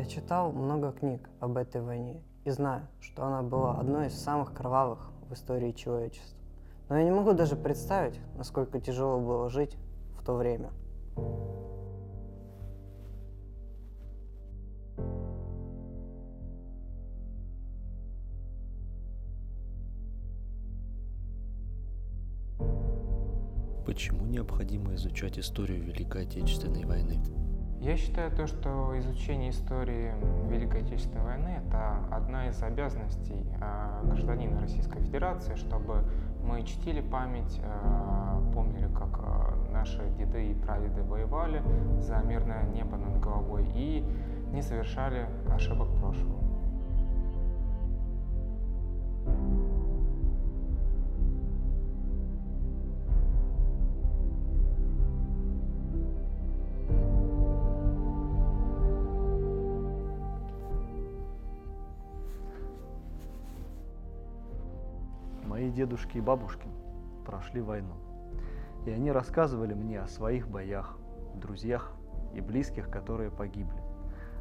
Я читал много книг об этой войне и знаю, что она была одной из самых кровавых в истории человечества. Но я не могу даже представить, насколько тяжело было жить в то время. Почему необходимо изучать историю Великой Отечественной войны? Я считаю то, что изучение истории Великой Отечественной войны – это одна из обязанностей э, гражданина Российской Федерации, чтобы мы чтили память, э, помнили, как э, наши деды и прадеды воевали за мирное небо над головой и не совершали ошибок прошлого. Дедушки и бабушки прошли войну. И они рассказывали мне о своих боях, друзьях и близких, которые погибли.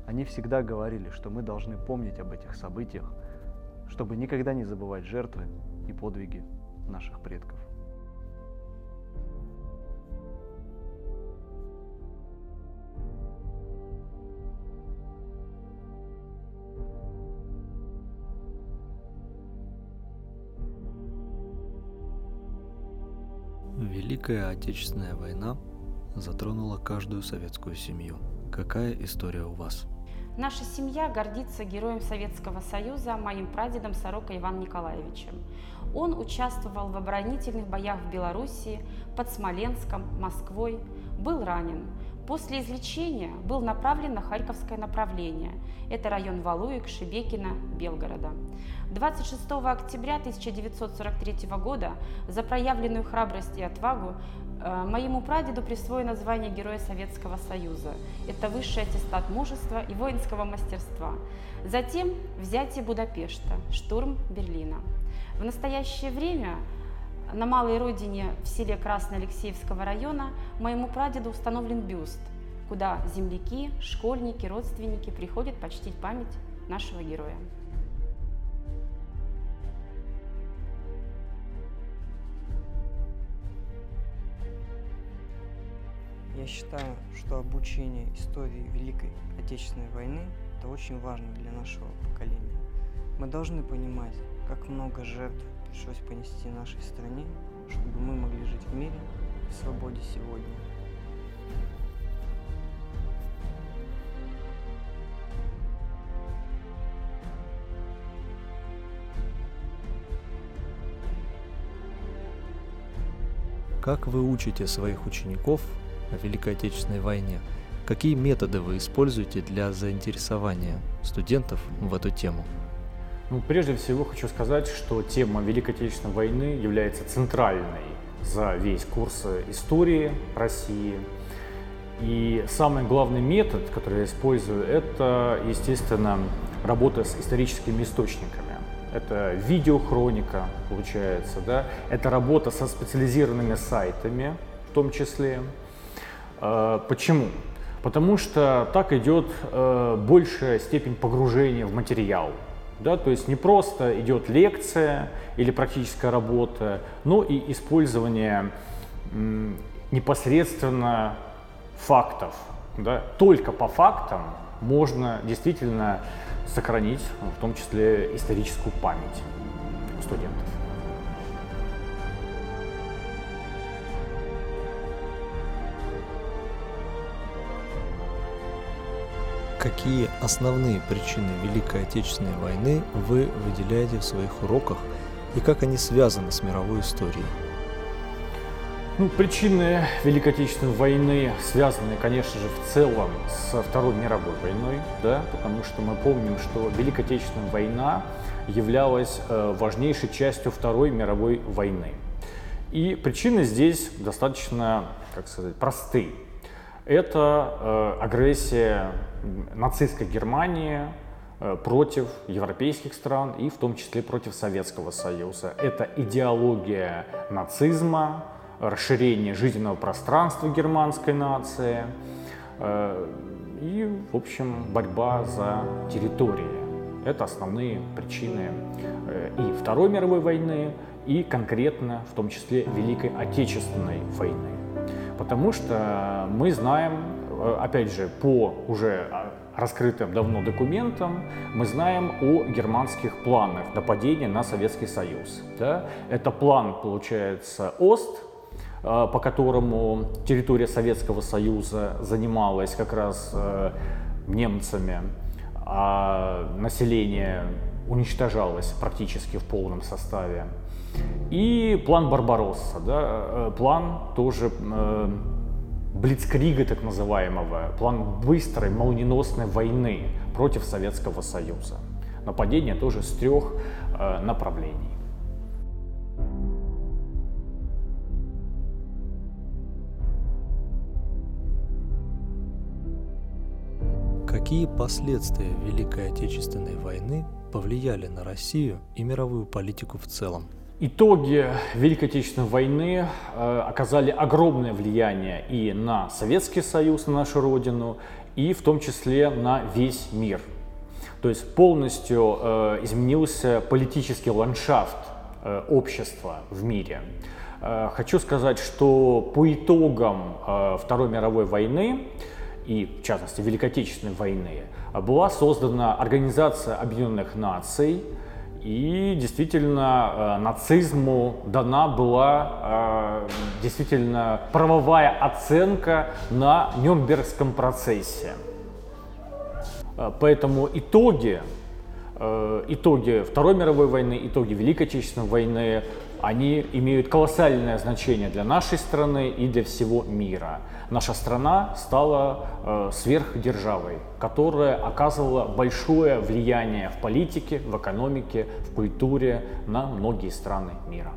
Они всегда говорили, что мы должны помнить об этих событиях, чтобы никогда не забывать жертвы и подвиги наших предков. Великая Отечественная война затронула каждую советскую семью. Какая история у вас? Наша семья гордится героем Советского Союза, моим прадедом Сорока Иваном Николаевичем. Он участвовал в оборонительных боях в Белоруссии, под Смоленском, Москвой, был ранен. После излечения был направлен на Харьковское направление. Это район Валуек, Шебекина, Белгорода. 26 октября 1943 года за проявленную храбрость и отвагу э, моему прадеду присвоено звание Героя Советского Союза. Это высший аттестат мужества и воинского мастерства. Затем взятие Будапешта, штурм Берлина. В настоящее время на малой родине в селе Красно-Алексеевского района моему прадеду установлен бюст, куда земляки, школьники, родственники приходят почтить память нашего героя. Я считаю, что обучение истории Великой Отечественной войны – это очень важно для нашего поколения. Мы должны понимать, как много жертв пришлось понести нашей стране, чтобы мы могли жить в мире и в свободе сегодня. Как вы учите своих учеников о Великой Отечественной войне? Какие методы вы используете для заинтересования студентов в эту тему? Ну, прежде всего хочу сказать, что тема Великой Отечественной войны является центральной за весь курс истории России. И самый главный метод, который я использую, это, естественно, работа с историческими источниками. Это видеохроника, получается, да? это работа со специализированными сайтами, в том числе. А, почему? Потому что так идет э, большая степень погружения в материал. Да, то есть не просто идет лекция или практическая работа, но и использование непосредственно фактов. Да. Только по фактам можно действительно сохранить, в том числе историческую память студентов. Какие основные причины Великой Отечественной войны вы выделяете в своих уроках и как они связаны с мировой историей? Ну, причины Великой Отечественной войны связаны, конечно же, в целом со Второй мировой войной, да, потому что мы помним, что Великая Отечественная война являлась э, важнейшей частью Второй мировой войны. И причины здесь достаточно, как сказать, простые. Это э, агрессия нацистской Германии э, против европейских стран и в том числе против Советского Союза. Это идеология нацизма, расширение жизненного пространства германской нации. Э, и, в общем, борьба за территории. Это основные причины и Второй мировой войны, и конкретно, в том числе, Великой Отечественной войны. Потому что мы знаем, э, опять же, по уже а, раскрытым давно документам, мы знаем о германских планах нападения на Советский Союз. Да? Это план, получается, ОСТ, э, по которому территория Советского Союза занималась как раз немцами а население уничтожалось практически в полном составе. И план Барбаросса, да, э, план тоже э, Блицкрига так называемого, план быстрой молниеносной войны против Советского Союза. Нападение тоже с трех э, направлений. Какие последствия Великой Отечественной войны повлияли на Россию и мировую политику в целом? Итоги Великой Отечественной войны э, оказали огромное влияние и на Советский Союз, на нашу родину, и в том числе на весь мир. То есть полностью э, изменился политический ландшафт э, общества в мире. Хочу сказать, что по итогам Второй мировой войны и, в частности, Великой Отечественной войны, была создана Организация Объединенных Наций, и действительно э, нацизму дана была э, действительно правовая оценка на Нюрнбергском процессе. Э, поэтому итоги, итоги Второй мировой войны, итоги Великой Отечественной войны они имеют колоссальное значение для нашей страны и для всего мира. Наша страна стала э, сверхдержавой, которая оказывала большое влияние в политике, в экономике, в культуре на многие страны мира.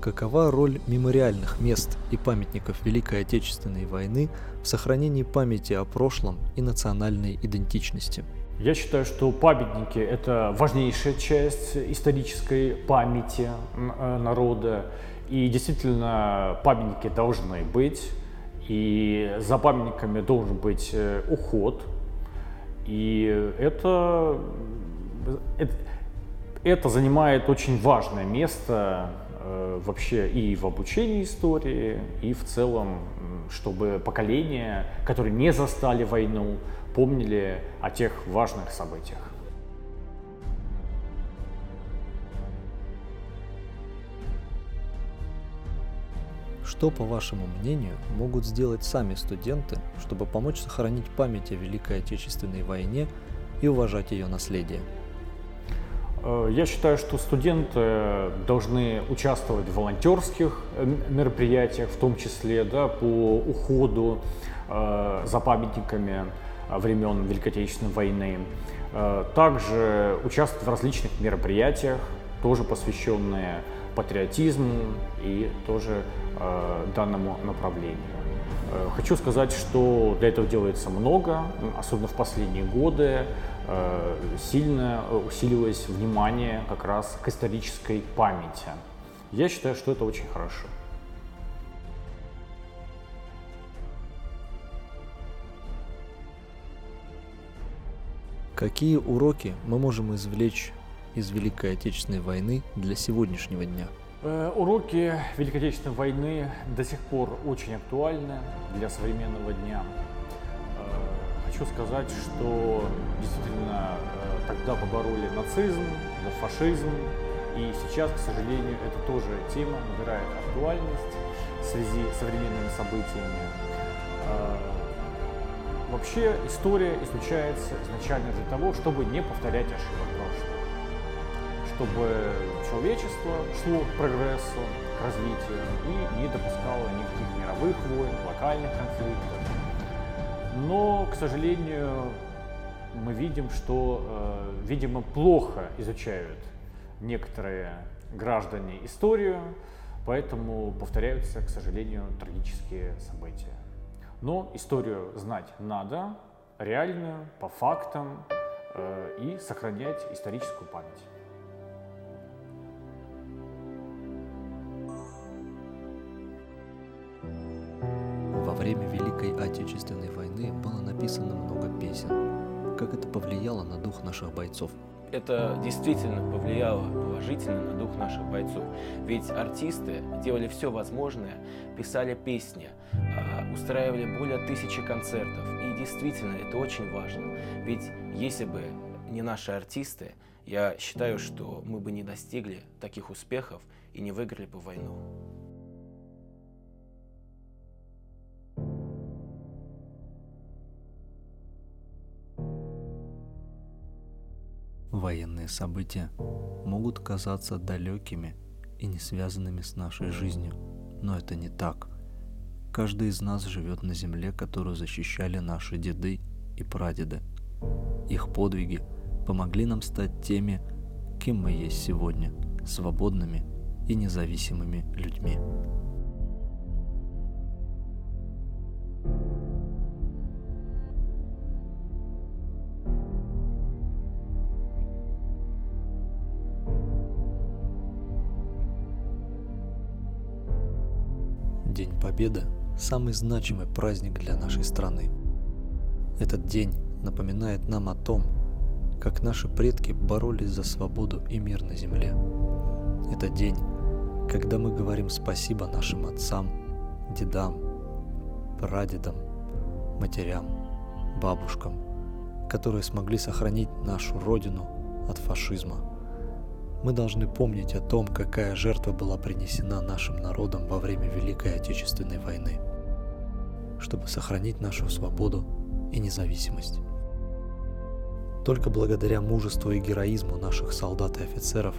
Какова роль мемориальных мест и памятников Великой Отечественной войны в сохранении памяти о прошлом и национальной идентичности? Я считаю, что памятники – это важнейшая часть исторической памяти э, народа. И действительно, памятники должны быть. И за памятниками должен быть э, уход. И это, это, это занимает очень важное место Э, вообще и в обучении истории, и в целом, чтобы поколения, которые не застали войну, помнили о тех важных событиях. Что, по вашему мнению, могут сделать сами студенты, чтобы помочь сохранить память о Великой Отечественной войне и уважать ее наследие? Э, я считаю, что студенты должны участвовать в волонтерских э, мероприятиях, в том числе да, по уходу э, за памятниками времен Великой Отечественной войны. Также участвовать в различных мероприятиях, тоже посвященные патриотизму и тоже данному направлению. Хочу сказать, что для этого делается много, особенно в последние годы. Э, сильно усилилось внимание как раз к исторической памяти. Я считаю, что это очень хорошо. Какие уроки мы можем извлечь из Великой Отечественной войны для сегодняшнего дня? Э, уроки Великой Отечественной войны до сих пор очень актуальны для современного дня хочу сказать, что действительно э, тогда побороли нацизм, фашизм, и сейчас, к сожалению, это тоже тема набирает актуальность в связи с современными событиями. Э, вообще история изучается изначально для того, чтобы не повторять ошибок прошлого, чтобы человечество шло к прогрессу, к развитию и не допускало никаких мировых войн, локальных конфликтов, но, к сожалению, мы видим, что, э, видимо, плохо изучают некоторые граждане историю, поэтому повторяются, к сожалению, трагические события. Но историю знать надо, реальную, по фактам, э, и сохранять историческую память. Это повлияло на дух наших бойцов? это действительно повлияло положительно на дух наших бойцов. Ведь артисты делали все возможное, писали песни, а, устраивали более тысячи концертов. И действительно, это очень важно. Ведь если бы не наши артисты, я считаю, что мы бы не достигли таких успехов и не выиграли бы войну. Военные события могут казаться далекими и не связанными с нашей жизнью, но это не так. Каждый из нас живет на земле, которую защищали наши деды и прадеды. Их подвиги помогли нам стать теми, кем мы есть сегодня, свободными и независимыми людьми. День Победы – самый значимый праздник для нашей страны. Этот день напоминает нам о том, как наши предки боролись за свободу и мир на земле. Это день, когда мы говорим спасибо нашим отцам, дедам, прадедам, матерям, бабушкам, которые смогли сохранить нашу родину от фашизма – мы должны помнить о том, какая жертва была принесена нашим народом во время Великой Отечественной войны, чтобы сохранить нашу свободу и независимость. Только благодаря мужеству и героизму наших солдат и офицеров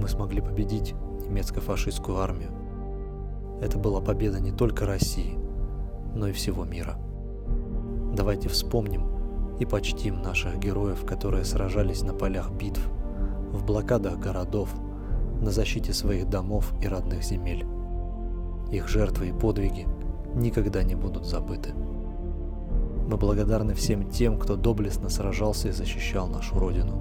мы смогли победить немецко-фашистскую армию. Это была победа не только России, но и всего мира. Давайте вспомним и почтим наших героев, которые сражались на полях битв – в блокадах городов, на защите своих домов и родных земель. Их жертвы и подвиги никогда не будут забыты. Мы благодарны всем тем, кто доблестно сражался и защищал нашу Родину.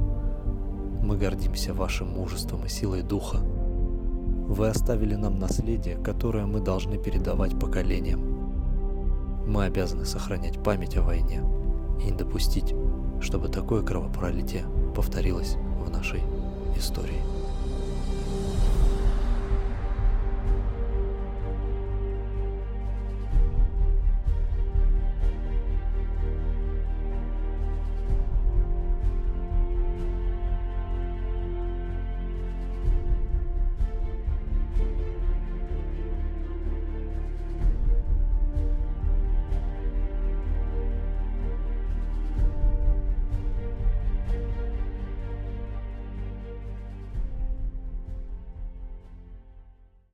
Мы гордимся вашим мужеством и силой духа. Вы оставили нам наследие, которое мы должны передавать поколениям. Мы обязаны сохранять память о войне и не допустить, чтобы такое кровопролитие повторилось в нашей истории.